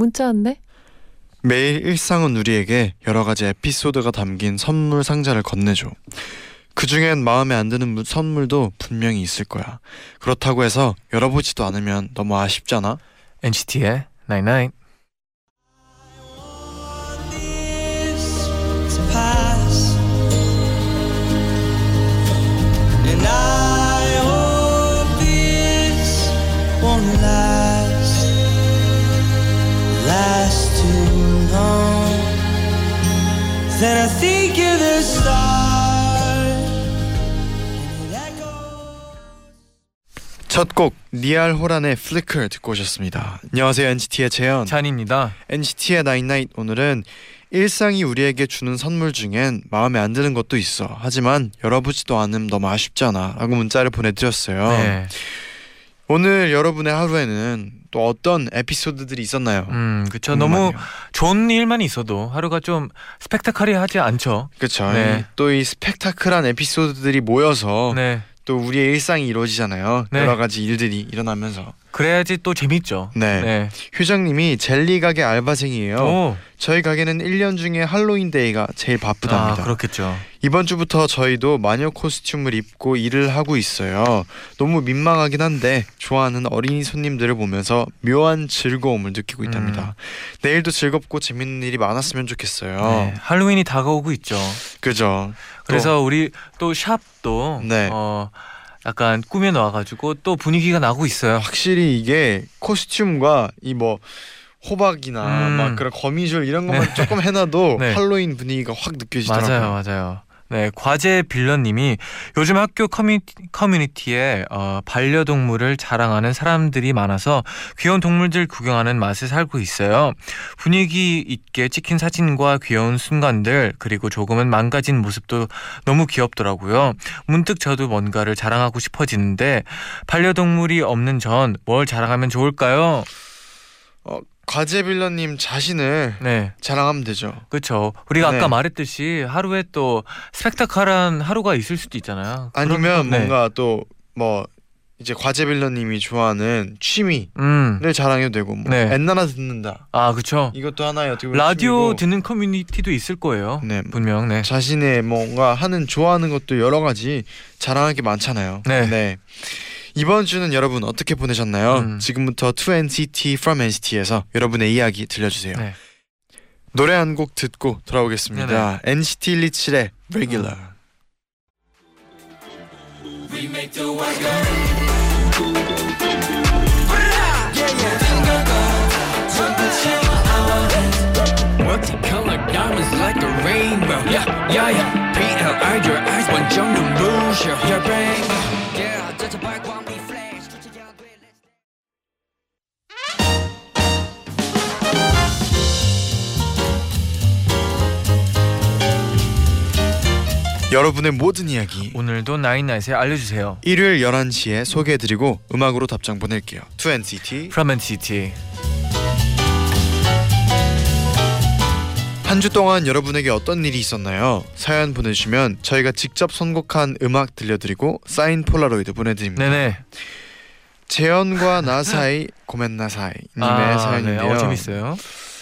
문자 왔네. 매일 일상은 우리에게 여러 가지 에피소드가 담긴 선물 상자를 건네줘. 그 중엔 마음에 안 드는 무- 선물도 분명히 있을 거야. 그렇다고 해서 열어보지도 않으면 너무 아쉽잖아. NCT의 Night Night. to 니알 호란의 Flicker 듣고 오셨습니다. 안녕하세요 NCT의 재현. 쟈니입니다. NCT의 night night 오늘은 일상이 우리에게 주는 선물 중엔 마음에 안 드는 것도 있어. 하지만 열어보지도 않으면 너무 아쉽잖아. 라고 문자를 보내드렸어요. 네. 오늘 여러분의 하루에는 또 어떤 에피소드들이 있었나요? 음, 그쵸. 너무. 좋은 일만 있어도 하루가 좀 스펙타클하지 않죠. 그쵸. 네. 또이 스펙타클한 에피소드들이 모여서 네. 또 우리의 일상이 이루어지잖아요. 네. 여러 가지 일들이 일어나면서. 그래야지 또 재밌죠. 네. 네. 효정님이 젤리 가게 알바생이에요. 오. 저희 가게는 1년 중에 할로윈 데이가 제일 아, 바쁘답니다. 그렇겠죠. 이번 주부터 저희도 마녀 코스튬을 입고 일을 하고 있어요. 너무 민망하긴 한데 좋아하는 어린이 손님들을 보면서 묘한 즐거움을 느끼고 있답니다. 내일도 즐겁고 재밌는 일이 많았으면 좋겠어요. 네. 할로윈이 다가오고 있죠. 그죠? 그래서 우리 또 샵도 네. 어 약간 꾸며 놔 가지고 또 분위기가 나고 있어요. 확실히 이게 코스튬과 이 뭐 호박이나 음. 막 그런 거미줄 이런 것만 조금 해놔도 네. 할로윈 분위기가 확 느껴지더라고요. 맞아요, 맞아요. 네, 과제 빌런님이 요즘 학교 커뮤니티, 커뮤니티 에 어, 반려동물을 자랑하는 사람들이 많아서 귀여운 동물들 구경하는 맛에 살고 있어요. 분위기 있게 찍힌 사진과 귀여운 순간들 그리고 조금은 망가진 모습도 너무 귀엽더라고요. 문득 저도 뭔가를 자랑하고 싶어지는데 반려동물이 없는 전 뭘 자랑하면 좋을까요? 과제 빌런님 자신을 네. 자랑하면 되죠. 그렇죠. 우리가 네. 아까 말했듯이 하루에 또 스펙타클한 하루가 있을 수도 있잖아요. 아니면 그런- 네. 뭔가 또뭐 이제 과제 빌런님이 좋아하는 취미를 음. 자랑해도 되고 뭐 네. 엔나나 듣는다 아, 그렇죠. 이것도 하나의 어떻게 라디오 듣는 커뮤니티도 있을 거예요. 네. 분명. 네. 자신의 뭔가 하는 좋아하는 것도 여러 가지 자랑할 게 많잖아요. 네. 이번 주는 여러분 어떻게 보내셨나요? 음. 지금부터 2NCT from NCT에서 여러분의 이야기 들려주세요. 네. 노래 한 곡 듣고 돌아오겠습니다. NCT 127의 Regular. We make the world go. 모든 걸 전부채 Multicolored diamonds like the rainbow. Yeah, yeah, yeah. PLR, your eyes 완전 눈부셔. Your brain. Yeah, 여러분의 모든 이야기 오늘도 나인나잇에 알려주세요. 일요일 11시에 소개해드리고 음악으로 답장 보낼게요. 2NCT From NCT. 한 주 동안 여러분에게 어떤 일이 있었나요? 사연 보내주시면 저희가 직접 선곡한 음악 들려드리고 사인 폴라로이드 보내드립니다. 네네. 재현과 나 사이 고멘나 사이 님의 사연인데요. 네. 어, 재밌어요.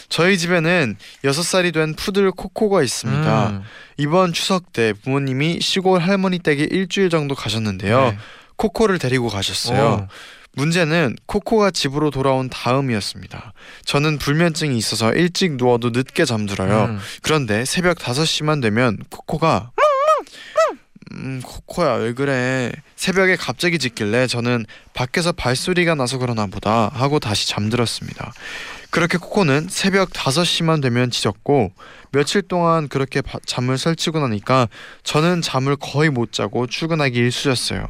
저희 집에는 6살이 된 푸들 코코가 있습니다. 음, 이번 추석 때 부모님이 시골 할머니 댁에 일주일 정도 가셨는데요. 네. 코코를 데리고 가셨어요. 오. 문제는 코코가 집으로 돌아온 다음이었습니다. 저는 불면증이 있어서 일찍 누워도 늦게 잠들어요. 음. 그런데 새벽 5시만 되면 코코가 음, 코코야 왜 그래? 새벽에 갑자기 짖길래 저는 밖에서 발소리가 나서 그러나 보다 하고 다시 잠들었습니다. 그렇게 코코는 새벽 5시만 되면 짖었고 며칠 동안 그렇게 바- 잠을 설치고 나니까 저는 잠을 거의 못 자고 출근하기 일쑤였어요.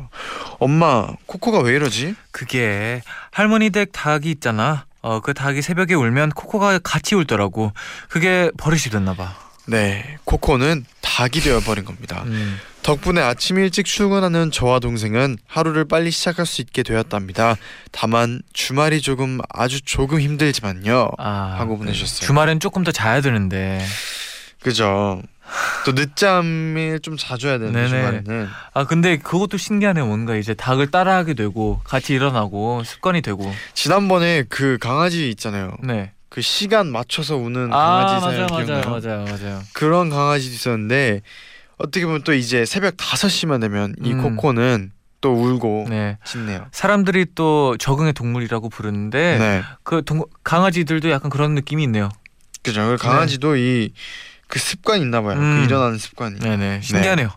엄마, 코코가 왜 이러지? 그게 할머니 댁 닭이 있잖아. 어, 그 닭이 새벽에 울면 코코가 같이 울더라고. 그게 버릇이 됐나 봐. 네, 코코는 닭이 되어버린 겁니다. 음. 덕분에 아침 일찍 출근하는 저와 동생은 하루를 빨리 시작할 수 있게 되었답니다. 다만 주말이 조금 아주 조금 힘들지만요. 아, 하고 보내주셨어요. 주말엔 조금 더 자야 되는데. 그죠. 또 늦잠을 좀 되는데 네네. 주말에는 아 근데 그것도 신기하네 뭔가 이제 닭을 따라하게 되고 같이 일어나고 습관이 되고. 지난번에 그 강아지 있잖아요. 네. 그 시간 맞춰서 우는 아 강아지 맞아요 사연 맞아요 기억나요? 맞아요 맞아요. 그런 강아지도 있었는데 어떻게 보면 또 이제 새벽 5시만 되면 이 음. 코코는 또 울고 네. 짖네요. 사람들이 또 적응의 동물이라고 부르는데 네. 그 동, 강아지들도 약간 그런 느낌이 있네요. 그죠. 그 강아지도 이 그 습관이 있나 봐요. 음. 그 일어나는 습관이. 네네 신기하네요.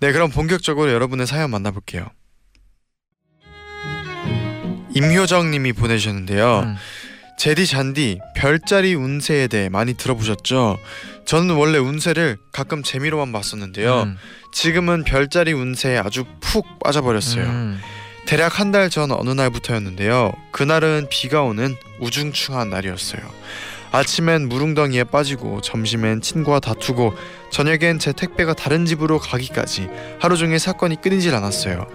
네, 그럼 본격적으로 여러분의 사연 만나볼게요. 임효정 님이 보내주셨는데요. 음. 제디 잔디 별자리 운세에 대해 많이 들어보셨죠? 저는 원래 운세를 가끔 재미로만 봤었는데요. 음. 지금은 별자리 운세에 아주 푹 빠져버렸어요. 음. 대략 한 달 전 어느 날부터였는데요. 그날은 비가 오는 우중충한 날이었어요. 아침엔 무릉덩이에 빠지고 점심엔 친구와 다투고 저녁엔 제 택배가 다른 집으로 가기까지 하루 종일 사건이 끊이질 않았어요.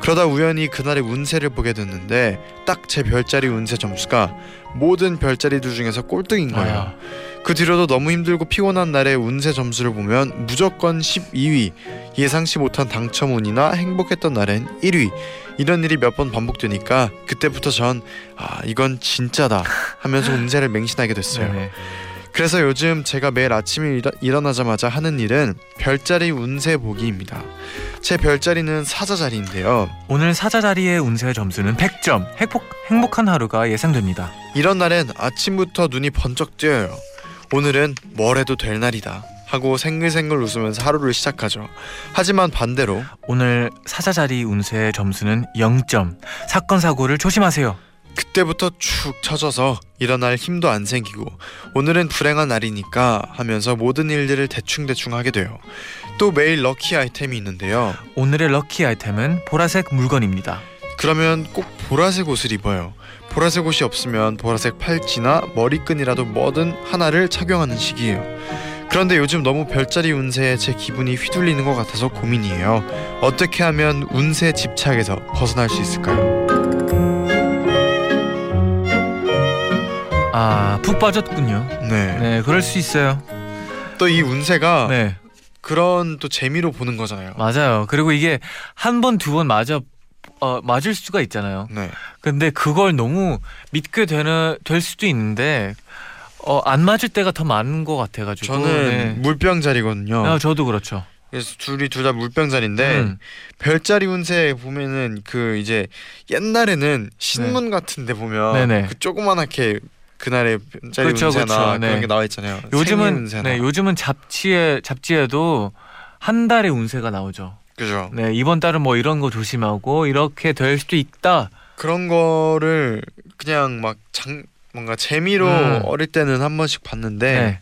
그러다 우연히 그날의 운세를 보게 됐는데 딱 제 별자리 운세 점수가 모든 별자리들 중에서 꼴등인 거예요. 아, 그 뒤로도 너무 힘들고 피곤한 날의 운세 점수를 보면 무조건 12위, 예상치 못한 당첨 운이나 행복했던 날엔 1위. 이런 일이 몇 번 반복되니까 그때부터 전 아, 이건 진짜다 하면서 운세를 맹신하게 됐어요. 네네. 그래서 요즘 제가 매일 아침에 일어, 일어나자마자 하는 일은 별자리 운세 보기입니다. 제 별자리는 사자 자리인데요. 오늘 사자 자리의 운세 점수는 100점. 행복 행복한 하루가 예상됩니다. 이런 날엔 아침부터 눈이 번쩍 뜨여요. 오늘은 뭘 해도 될 날이다 하고 생글생글 웃으면서 하루를 시작하죠. 하지만 반대로 오늘 사자 자리 운세 점수는 0점. 사건 사고를 조심하세요. 그때부터 축 처져서 일어날 힘도 안 생기고 오늘은 불행한 날이니까 하면서 모든 일들을 대충대충 하게 돼요. 또 매일 럭키 아이템이 있는데요. 오늘의 럭키 아이템은 보라색 물건입니다. 그러면 꼭 보라색 옷을 입어요. 보라색 옷이 없으면 보라색 팔찌나 머리끈이라도 뭐든 하나를 착용하는 시기예요. 그런데 요즘 너무 별자리 운세에 제 기분이 휘둘리는 것 같아서 고민이에요. 어떻게 하면 운세 집착에서 벗어날 수 있을까요? 아, 푹 빠졌군요. 네. 네, 그럴 수 있어요. 또 이 운세가 네, 그런 또 재미로 보는 거잖아요. 맞아요. 그리고 이게 한 번, 두 번 맞아 어, 맞을 수가 있잖아요. 네. 근데 그걸 너무 믿게 되는 될 수도 있는데 어, 안 맞을 때가 더 많은 것 같아가지고. 저는 네. 물병자리거든요. 아, 저도 그렇죠. 그래서 둘이 둘 다 물병자리인데 음. 별자리 운세 보면은 그 이제 옛날에는 신문 같은데 보면 네. 네네. 그 조그만하게 그날의 별자리 그쵸, 운세나 그쵸. 그런 네. 게 나와 있잖아요. 요즘은. 네, 요즘은 잡지에 잡지에도 한 달의 운세가 나오죠. 그죠. 네, 이번 달은 뭐 이런 거 조심하고 이렇게 될 수도 있다. 그런 거를 그냥 막 장 뭔가 재미로 음. 어릴 때는 한 번씩 봤는데 네.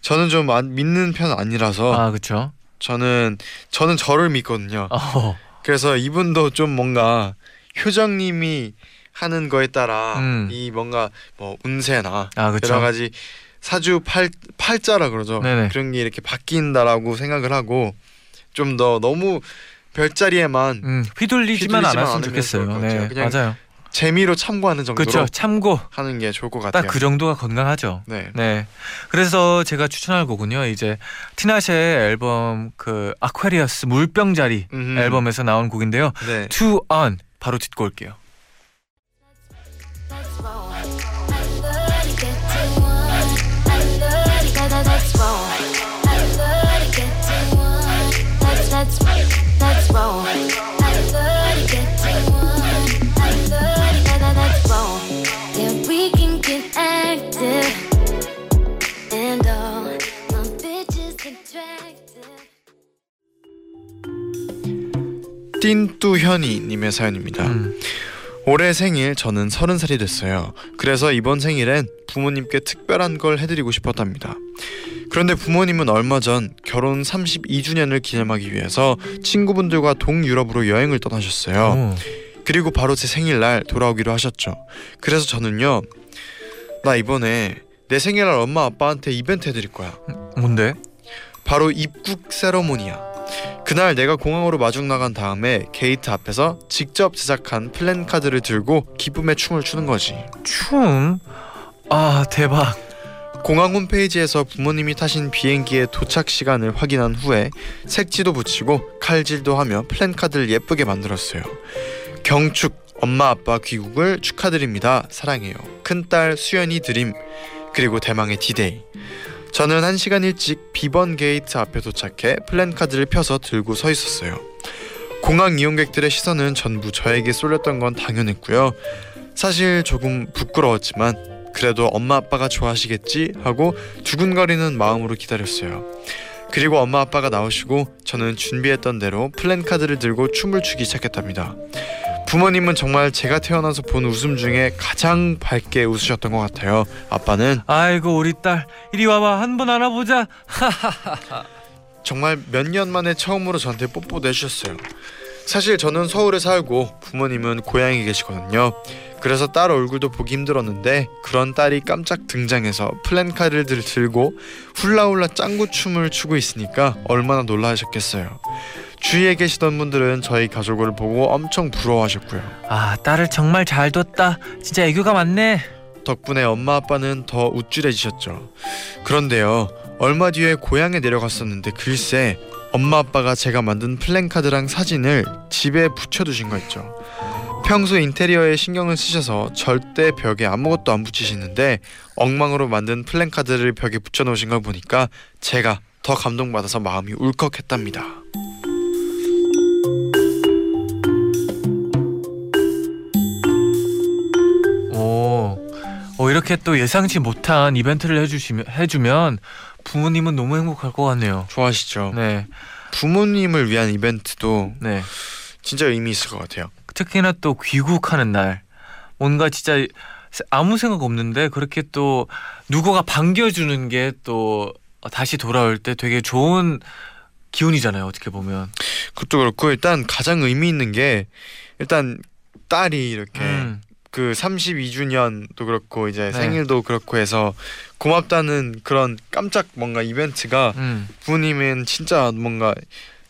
저는 좀 안, 믿는 편 아니라서 아, 그렇죠. 저는 저는 저를 믿거든요. 어. 그래서 이분도 좀 뭔가 효정님이 하는 거에 따라 음. 이 뭔가 뭐 운세나 아. 여러 가지 사주 팔 팔자라 그러죠. 네네. 그런 게 이렇게 바뀐다라고 생각을 하고 좀 더 너무 별자리에만 음, 휘둘리지만 휘둘리지만 않았으면 좋겠어요. 네, 맞아요. 재미로 참고하는 정도로 그렇죠. 참고 하는 게 좋을 것 같아요. 딱 그 정도가 건강하죠. 네. 네. 그래서 제가 추천할 곡은요. 이제 티나샤의 앨범 그 아쿠아리어스 물병자리 음흠. 앨범에서 나온 곡인데요. 네. To On 바로 듣고 올게요. 띵뚜현이님의 사연입니다. 음. 올해 생일 저는 서른 살이 됐어요. 그래서 이번 생일엔 부모님께 특별한 걸 해드리고 싶었답니다. 그런데 부모님은 얼마 전 결혼 32주년을 기념하기 위해서 친구분들과 동유럽으로 여행을 떠나셨어요. 오. 그리고 바로 제 생일날 돌아오기로 하셨죠. 그래서 저는요. 나 이번에 내 생일날 엄마 아빠한테 이벤트 해드릴 거야. 뭔데? 바로 입국 세러모니야. 그날 내가 공항으로 마중 나간 다음에 게이트 앞에서 직접 제작한 플랜카드를 들고 기쁨의 춤을 추는 거지. 춤? 아 대박. 공항 홈페이지에서 부모님이 타신 비행기의 도착 시간을 확인한 후에 색지도 붙이고 칼질도 하며 플랜카드를 예쁘게 만들었어요. 경축 엄마 아빠 귀국을 축하드립니다. 사랑해요. 큰딸 수연이 드림 그리고 대망의 디데이. 저는 한 시간 일찍 B번 게이트 앞에 도착해 플랜카드를 펴서 들고 서 있었어요. 공항 이용객들의 시선은 전부 저에게 쏠렸던 건 당연했고요. 사실 조금 부끄러웠지만 그래도 엄마 아빠가 좋아하시겠지 하고 두근거리는 마음으로 기다렸어요. 그리고 엄마 아빠가 나오시고 저는 준비했던 대로 플랜카드를 들고 춤을 추기 시작했답니다. 부모님은 정말 제가 태어나서 본 웃음 중에 가장 밝게 웃으셨던 것 같아요. 아빠는 아이고 우리 딸 이리 와봐 한 번 안아보자. 정말 몇 년 만에 처음으로 저한테 뽀뽀도 해주셨어요. 사실 저는 서울에 살고 부모님은 고향에 계시거든요. 그래서 딸 얼굴도 보기 힘들었는데 그런 딸이 깜짝 등장해서 플랜카드를 들고 훌라훌라 짱구 춤을 추고 있으니까 얼마나 놀라셨겠어요. 주위에 계시던 분들은 저희 가족을 보고 엄청 부러워하셨고요. 아 딸을 정말 잘 뒀다. 진짜 애교가 많네. 덕분에 엄마 아빠는 더 우쭐해지셨죠. 그런데요, 얼마 뒤에 고향에 내려갔었는데 글쎄 엄마 아빠가 제가 만든 플랜카드랑 사진을 집에 붙여두신 거 있죠. 평소 인테리어에 신경을 쓰셔서 절대 벽에 아무것도 안 붙이시는데 엉망으로 만든 플랜카드를 벽에 붙여놓으신 걸 보니까 제가 더 감동받아서 마음이 울컥했답니다. 어, 이렇게 또 예상치 못한 이벤트를 해주시면 해주면 부모님은 너무 행복할 것 같네요. 좋아하시죠? 네, 부모님을 위한 이벤트도 네. 진짜 의미 있을 것 같아요. 특히나 또 귀국하는 날 뭔가 진짜 아무 생각 없는데 그렇게 또 누구가 반겨주는 게 또 다시 돌아올 때 되게 좋은 기운이잖아요. 어떻게 보면. 그것도 그렇고 일단 가장 의미 있는 게 일단 딸이 이렇게 음, 그 32주년도 그렇고 이제 네. 생일도 그렇고 해서 고맙다는 그런 깜짝 뭔가 이벤트가 음, 부모님은 진짜 뭔가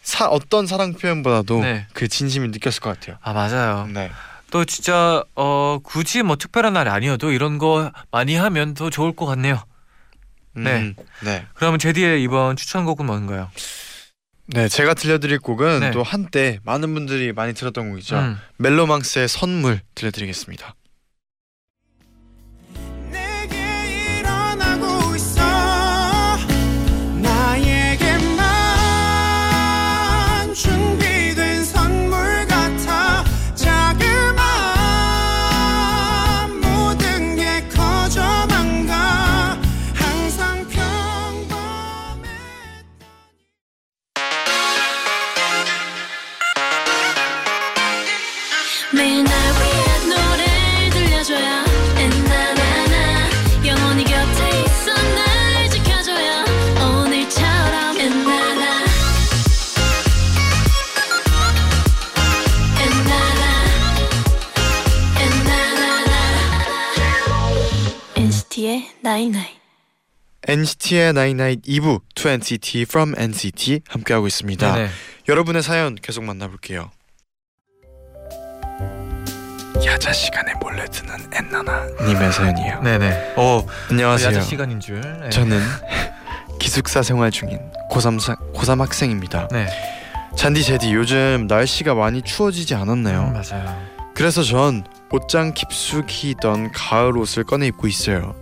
사 어떤 사랑 표현보다도 네. 그 진심이 느꼈을 것 같아요. 아 맞아요. 네. 또 진짜 어 굳이 뭐 특별한 날이 아니어도 이런 거 많이 하면 더 좋을 것 같네요. 네. 음, 네. 그러면 제디의 이번 추천곡은 뭔가요? 네, 제가 들려드릴 곡은 네. 또 한때 많은 분들이 많이 들었던 곡이죠. 음. 멜로망스의 선물 들려드리겠습니다. 매일 날 위한 노래를 들려줘요 엔나나나 영원히 곁에 있어 날 지켜줘요 오늘처럼 엔나나 엔나나 엔나나나 NCT의 나이나이 NCT의 나이나잇 2부 2NCT from NCT 함께하고 있습니다. 네네. 여러분의 사연 계속 만나볼게요. 야자 시간에 몰래 듣는 엔나나 님의 사연이에요. 네네. 어 안녕하세요. 야자 시간인 줄. 네. 저는 기숙사 생활 중인 고3 사, 고3 학생입니다. 네. 잔디 제디 요즘 날씨가 많이 추워지지 않았나요? 음, 맞아요. 그래서 전 옷장 깊숙이던 가을 옷을 꺼내 입고 있어요.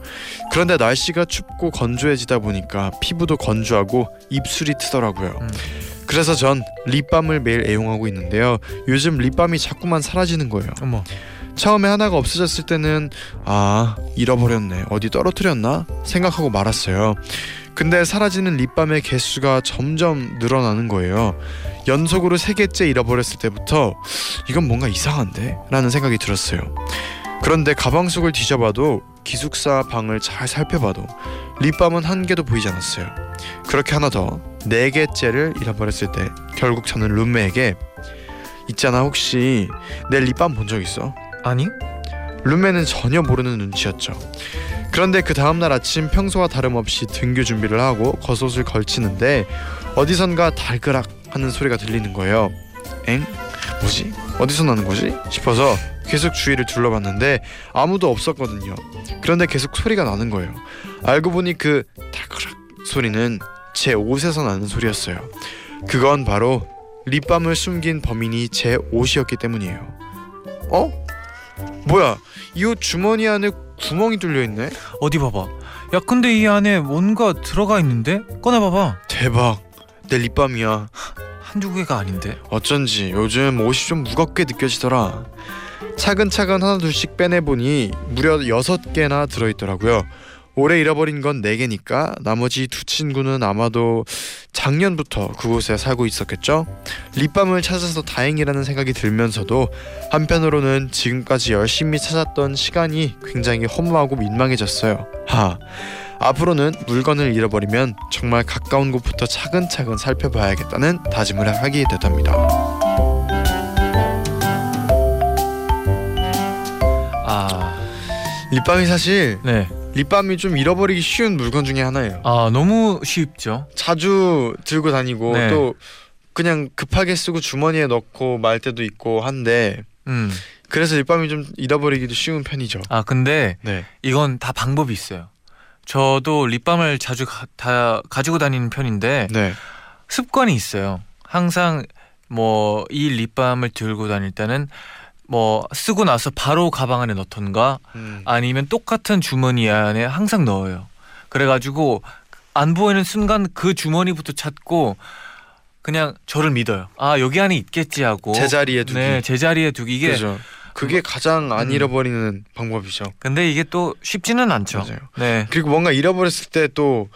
그런데 날씨가 춥고 건조해지다 보니까 피부도 건조하고 입술이 트더라고요. 음. 그래서 전 립밤을 매일 애용하고 있는데요. 요즘 립밤이 자꾸만 사라지는 거예요. 어머. 처음에 하나가 없어졌을 때는 아 잃어버렸네 어디 떨어뜨렸나 생각하고 말았어요 근데 사라지는 립밤의 개수가 점점 늘어나는 거예요 연속으로 세 개째 잃어버렸을 때부터 이건 뭔가 이상한데 라는 생각이 들었어요 그런데 가방 속을 뒤져봐도 기숙사 방을 잘 살펴봐도 립밤은 한 개도 보이지 않았어요 그렇게 하나 더 네 개째를 잃어버렸을 때 결국 저는 룸메에게 있잖아 혹시 내 립밤 본 적 있어? 아니? 룸메는 전혀 모르는 눈치였죠. 그런데 그 다음날 아침 평소와 다름없이 등교 준비를 하고 겉옷을 걸치는데 어디선가 달그락 하는 소리가 들리는 거예요. 엥? 뭐지? 어디서 나는 거지? 싶어서 계속 주위를 둘러봤는데 아무도 없었거든요. 그런데 계속 소리가 나는 거예요. 알고 보니 그 달그락 소리는 제 옷에서 나는 소리였어요. 그건 바로 립밤을 숨긴 범인이 제 옷이었기 때문이에요. 어? 뭐야? 이 옷 주머니 안에 구멍이 뚫려 있네. 어디 봐봐. 야 근데 이 안에 뭔가 들어가 있는데? 꺼내 봐봐. 대박. 내 립밤이야. 한두 개가 아닌데. 어쩐지 요즘 옷이 좀 무겁게 느껴지더라. 차근차근 하나 둘씩 빼내보니 무려 여섯 개나 들어있더라고요. 올해 잃어버린 건 네 개니까 나머지 두 친구는 아마도 작년부터 그곳에 살고 있었겠죠. 립밤을 찾아서 다행이라는 생각이 들면서도 한편으로는 지금까지 열심히 찾았던 시간이 굉장히 허무하고 민망해졌어요. 하. 앞으로는 물건을 잃어버리면 정말 가까운 곳부터 차근차근 살펴봐야겠다는 다짐을 하게 됐답니다. 아, 립밤이 사실 네. 립밤이 좀 잃어버리기 쉬운 물건 중에 하나예요. 아 너무 쉽죠. 자주 들고 다니고 네. 또 그냥 급하게 쓰고 주머니에 넣고 말 때도 있고 한데 음. 그래서 립밤이 좀 잃어버리기도 쉬운 편이죠. 아 근데 네. 이건 다 방법이 있어요. 저도 립밤을 자주 가, 다 가지고 다니는 편인데 네. 습관이 있어요. 항상 뭐 이 립밤을 들고 다닐 때는 뭐 쓰고 나서 바로 가방 안에 넣던가 음. 아니면 똑같은 주머니 안에 항상 넣어요. 그래가지고 안 보이는 순간 그 주머니부터 찾고 그냥 저를 믿어요. 아 여기 안에 있겠지 하고 제자리에 두기. 네 제자리에 두기 이게 그죠. 그게 가장 안 음. 잃어버리는 방법이죠. 근데 이게 또 쉽지는 않죠. 맞아요. 네 그리고 뭔가 잃어버렸을 때 또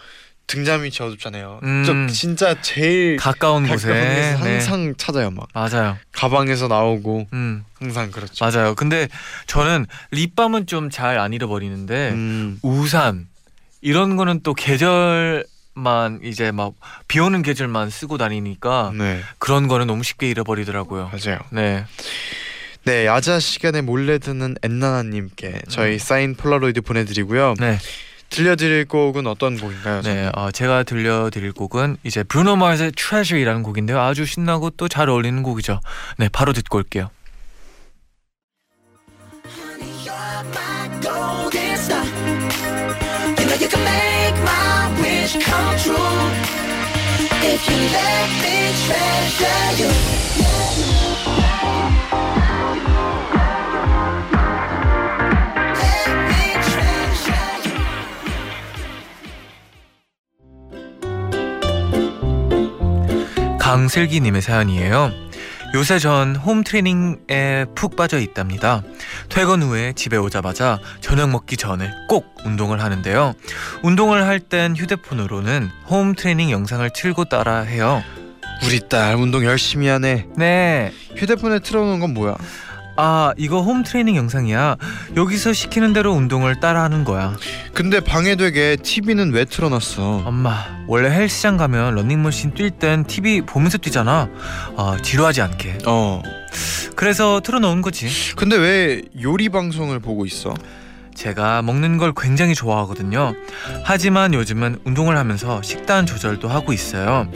등잔 밑이 어둡잖아요. 음. 저 진짜 제일 가까운 가까운 곳에 네. 항상 찾아요. 막 맞아요. 가방에서 나오고 음 항상 그렇죠. 맞아요. 근데 저는 립밤은 좀 잘 안 잃어버리는데 음. 우산 이런 거는 또 계절 만 이제 막 비 오는 계절만 쓰고 다니니까 네. 그런 거는 너무 쉽게 잃어버리더라고요. 맞아요. 네. 네, 야자 시간에 몰래 듣는 엔나나님께 저희 사인 폴라로이드 보내드리고요. 음. 네. 들려드릴 곡은 어떤 곡인가요? 네, 어, 제가 들려드릴 곡은 이제 브루노 마스의 Treasure이라는 곡인데요. 아주 신나고 또 잘 어울리는 곡이죠. 네, 바로 듣고 올게요. If you let me treasure you. 강슬기님의 사연이에요. 요새 전 홈트레이닝에 푹 빠져 있답니다. 퇴근 후에 집에 오자마자 저녁 먹기 전에 꼭 운동을 하는데요. 운동을 할 땐 휴대폰으로는 홈트레이닝 영상을 틀고 따라 해요. 우리 딸 운동 열심히 하네. 네. 휴대폰에 틀어놓은 건 뭐야? 아, 이거 홈트레이닝 영상이야. 여기서 시키는 대로 운동을 따라 하는 거야. 근데 방해되게 TV는 왜 틀어놨어? 엄마, 원래 헬스장 가면 런닝머신 뛸 땐 TV 보면서 뛰잖아. 아, 지루하지 않게. 어. 그래서 틀어놓은 거지. 근데 왜 요리 방송을 보고 있어? 제가 먹는 걸 굉장히 좋아하거든요. 하지만 요즘은 운동을 하면서 식단 조절도 하고 있어요.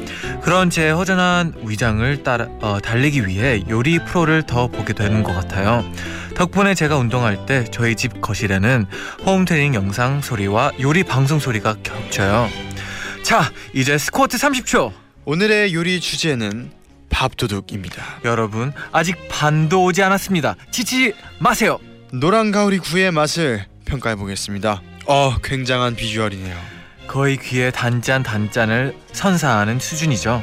그런 제 허전한 위장을 따라, 어, 달리기 위해 요리 프로를 더 보게 되는 것 같아요. 덕분에 제가 운동할 때 저희 집 거실에는 홈트레이닝 영상 소리와 요리 방송 소리가 겹쳐요. 자, 이제 스쿼트 30초. 오늘의 요리 주제는 밥도둑입니다. 여러분, 아직 반도 오지 않았습니다. 지치지 마세요. 노란 가오리 구이의 맛을 평가해 보겠습니다. 어, 굉장한 비주얼이네요. 거의 귀에 단짠 단짠을 선사하는 수준이죠.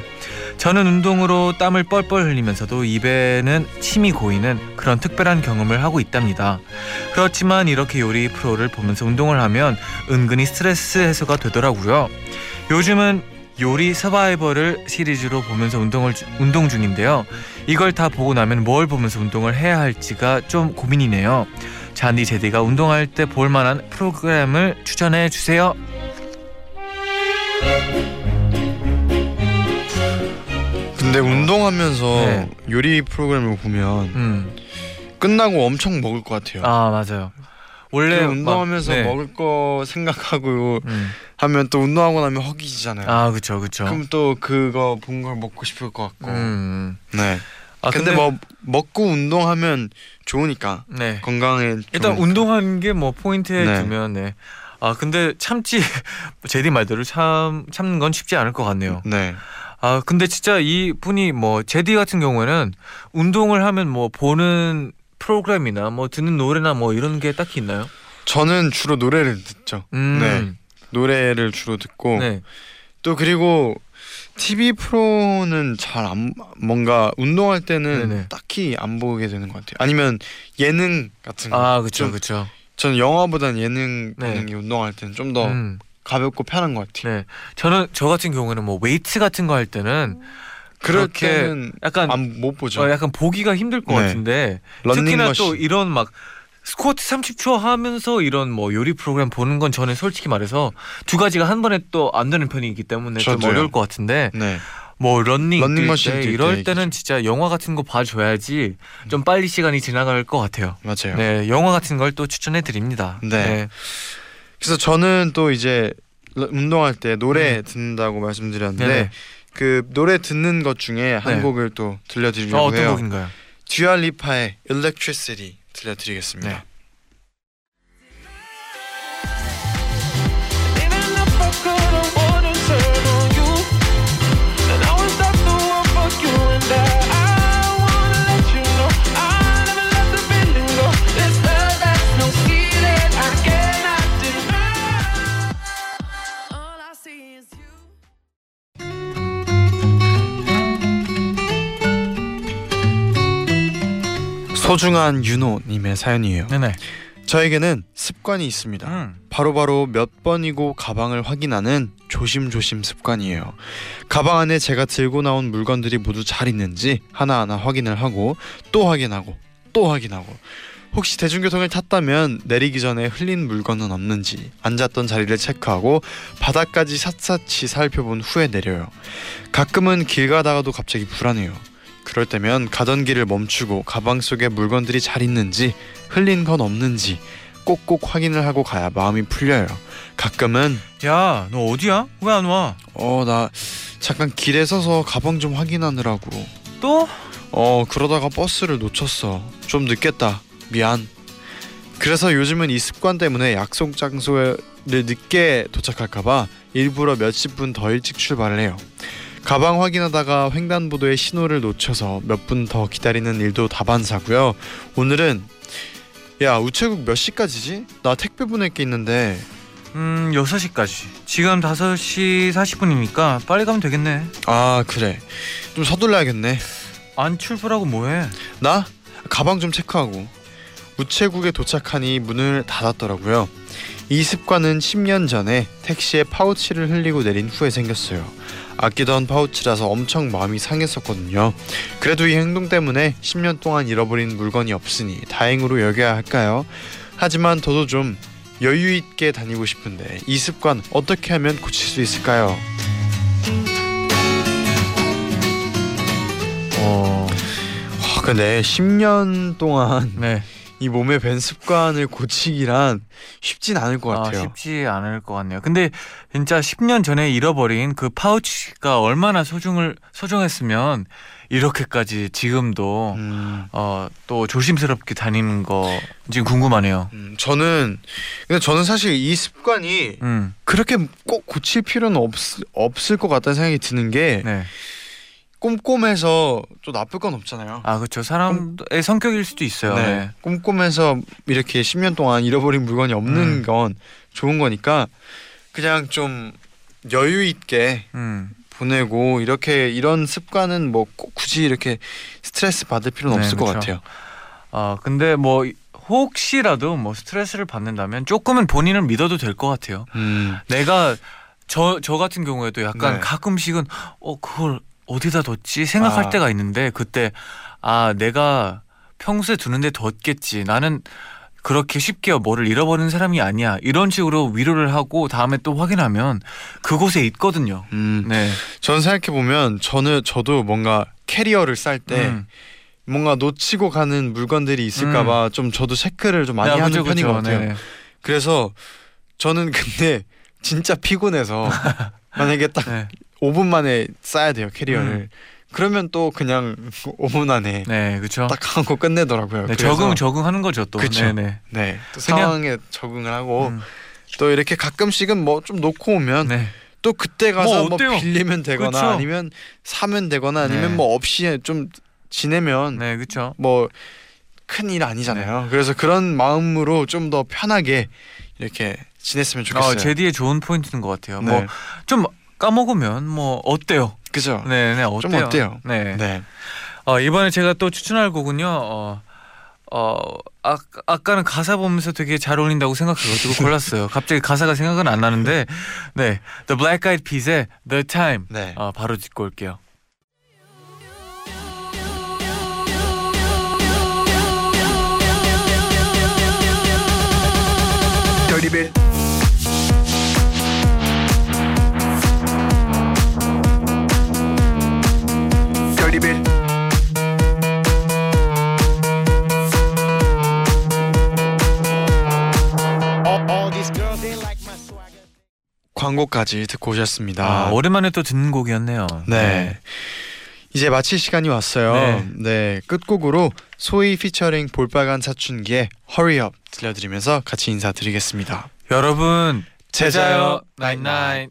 저는 운동으로 땀을 뻘뻘 흘리면서도 입에는 침이 고이는 그런 특별한 경험을 하고 있답니다. 그렇지만 이렇게 요리 프로를 보면서 운동을 하면 은근히 스트레스 해소가 되더라고요. 요즘은 요리 서바이벌을 시리즈로 보면서 운동을 주- 운동 중인데요. 이걸 다 보고 나면 뭘 보면서 운동을 해야 할지가 좀 고민이네요. 잔디 제디가 운동할 때 볼 만한 프로그램을 추천해 근데 운동하면서 네. 요리 프로그램을 보면 음. 끝나고 엄청 먹을 것 같아요. 아 맞아요. 원래 그 막- 운동하면서 네. 먹을 거 생각하고 음. 하면 또 운동하고 나면 허기지잖아요. 아 그쵸 그쵸. 그럼 또 그거 본 걸 먹고 싶을 것 같고. 음. 네. 아 근데, 뭐 먹고 운동하면 좋으니까 네. 건강에 일단 좋으니까. 운동하는 게 뭐 포인트에 네. 두면 네. 아 근데 참지 제디 말대로 참 참는 건 쉽지 않을 것 같네요. 네. 아 근데 진짜 이 분이 뭐 제디 같은 경우에는 운동을 하면 뭐 보는 프로그램이나 뭐 듣는 노래나 뭐 이런 게 딱히 있나요? 저는 주로 노래를 듣죠. 음. 네. 노래를 주로 듣고 네. 또 그리고 TV 프로는 잘 안 뭔가 운동할 때는 네네. 딱히 안 보게 되는 것 같아요. 아니면 예능 같은 거. 아좀 그쵸. 저는 영화보다는 예능 네. 보는 게 운동할 때는 좀더 음. 가볍고 편한 것 같아요. 네. 저는 저 같은 경우에는 뭐 웨이트 같은 거 할 때는 그렇게 약간 안 못 보죠. 어, 약간 보기가 힘들 것 네. 같은데 특히나. 또 이런 막 스쿼트 30초 하면서 이런 뭐 요리 프로그램 보는 건 저는 솔직히 말해서 두 가지가 한 번에 또 안 되는 편이기 때문에 좀 저도요. 어려울 것 같은데 네. 뭐 런닝, 런닝머신 뛸때뛸 이럴 때 때는 진짜 영화 같은 거 봐줘야지 좀 빨리 시간이 지나갈 것 같아요. 맞아요. 네, 영화 같은 걸 또 추천해 드립니다. 네. 그래서 저는 또 이제 러- 운동할 때 노래 듣는다고 말씀드렸는데 음. 네네. 그 노래 듣는 것 중에 한 네. 곡을 또 어, 들려드리려고 어떤 해요. 곡인가요? 듀얼리파의 Electricity 들려드리겠습니다. 네. 소중한 윤호님의 사연이에요. 네네. 저에게는 습관이 있습니다. 음. 바로바로 몇 번이고 가방을 확인하는 조심조심 습관이에요. 가방 안에 제가 들고 나온 물건들이 모두 잘 있는지 하나하나 확인을 하고 또 확인하고 또 확인하고 혹시 대중교통을 탔다면 내리기 전에 흘린 물건은 없는지 앉았던 자리를 체크하고 바닥까지 샅샅이 살펴본 후에 내려요. 가끔은 길 가다가도 갑자기 불안해요. 그럴 때면 가던 길을 멈추고 가방 속에 물건들이 잘 있는지 흘린 건 없는지 꼭꼭 확인을 하고 가야 마음이 풀려요. 가끔은 야, 너 어디야? 왜 안 와? 어 나 잠깐 길에 서서 가방 좀 확인하느라고 또? 어 그러다가 버스를 놓쳤어 좀 늦겠다 미안 그래서 요즘은 이 습관 때문에 약속 장소를 늦게 도착할까봐 일부러 몇십 분 더 일찍 출발을 해요 가방 확인하다가 횡단보도에 신호를 놓쳐서 몇 분 더 기다리는 일도 다반사고요 오늘은 야 우체국 몇 시까지지? 나 택배 보낼 게 있는데 음, 6시까지. 지금 5시 40분이니까 빨리 가면 되겠네. 아 그래 좀 서둘러야겠네 안 출발하고 뭐해? 나 가방 좀 체크하고 우체국에 도착하니 문을 닫았더라고요. 이 습관은 10년 전에 택시에 파우치를 흘리고 내린 후에 생겼어요. 아끼던 파우치라서 엄청 마음이 상했었거든요. 그래도 이 행동 때문에 10년 동안 잃어버린 물건이 없으니 다행으로 여겨야 할까요? 하지만 저도 좀 여유 있게 다니고 싶은데 이 습관 어떻게 하면 고칠 수 있을까요? 어, 와, 근데 10년 동안 네. 이 몸에 밴 습관을 고치기란 쉽진 않을 것 아, 같아요. 쉽지 않을 것 같네요. 근데 진짜 10년 전에 잃어버린 그 파우치가 얼마나 소중을 소중했으면 이렇게까지 지금도 음, 어, 또 조심스럽게 다니는 거 지금 궁금하네요. 음, 저는 근데 저는 사실 이 습관이 음, 그렇게 꼭 고칠 필요는 없, 없을 것 같다는 생각이 드는 게 네. 꼼꼼해서 또 나쁠 건 없잖아요. 아, 그렇죠. 사람의 성격일 수도 있어요. 네. 네. 꼼꼼해서 이렇게 10년 동안 잃어버린 물건이 없는 음. 건 좋은 거니까 그냥 좀 여유 있게 음, 보내고 이렇게 이런 습관은 뭐꼭 굳이 이렇게 스트레스 받을 필요는 네, 없을 것 그렇죠. 같아요. 아, 근데 뭐 혹시라도 뭐 스트레스를 받는다면 조금은 본인을 믿어도 될 것 같아요. 음. 내가 저 저 같은 경우에도 약간 네. 가끔씩은 어 그걸 어디다 뒀지 생각할 아. 때가 있는데 그때 아 내가 평소에 두는데 뒀겠지 나는 그렇게 쉽게 뭐를 잃어버리는 사람이 아니야. 이런 식으로 위로를 하고 다음에 또 확인하면 그곳에 있거든요. 음, 네. 저는 생각해 보면 저는 저도 뭔가 캐리어를 쌀때 음. 뭔가 놓치고 가는 물건들이 있을까봐 좀 저도 체크를 좀 많이 야, 하는 그죠, 편인 그죠. 것 같아요. 네. 그래서 저는 근데 진짜 피곤해서 만약에 딱 네. 5분 만에 싸야 돼요 캐리어를. 음. 그러면 또 그냥 5분 안에 네, 그렇죠. 딱 하고 끝내더라고요. 네, 적응 적응하는 거죠 또. 그쵸. 네, 네. 네, 또 그냥- 상황에 적응을 하고 음, 또 이렇게 가끔씩은 뭐 좀 놓고 오면 네. 또 그때 가서 뭐 뭐? 빌리면 되거나 그쵸. 아니면 사면 되거나 아니면 네. 뭐 없이 좀 지내면 네, 그렇죠. 뭐 큰 일 아니잖아요. 그래서 그런 마음으로 좀 더 편하게 이렇게 지냈으면 좋겠어요. 어, 제디의 좋은 포인트인 것 같아요. 네. 뭐좀 까먹으면 뭐 어때요? 그죠? 네, 네, 어때요? 좀 어때요? 네. 네. 어, 이번에 제가 또 추천할 곡은요. 어, 어, 아, 아까는 가사 보면서 되게 잘 어울린다고 생각해가지고 골랐어요. 갑자기 가사가 생각은 안 나는데, 네, The Black Eyed Peas의 The Time 네. 어, 바로 듣고 올게요. Dirty bit. 광고까지 듣고 오셨습니다. 아, 오랜만에 또 듣는 곡이었네요. 네. 이제 마칠 시간이 왔어요. 네. 네. 끝곡으로 소희 피처링 볼빨간 사춘기의 Hurry Up 들려드리면서 같이 인사드리겠습니다. 여러분, 제자요 나잇나잇.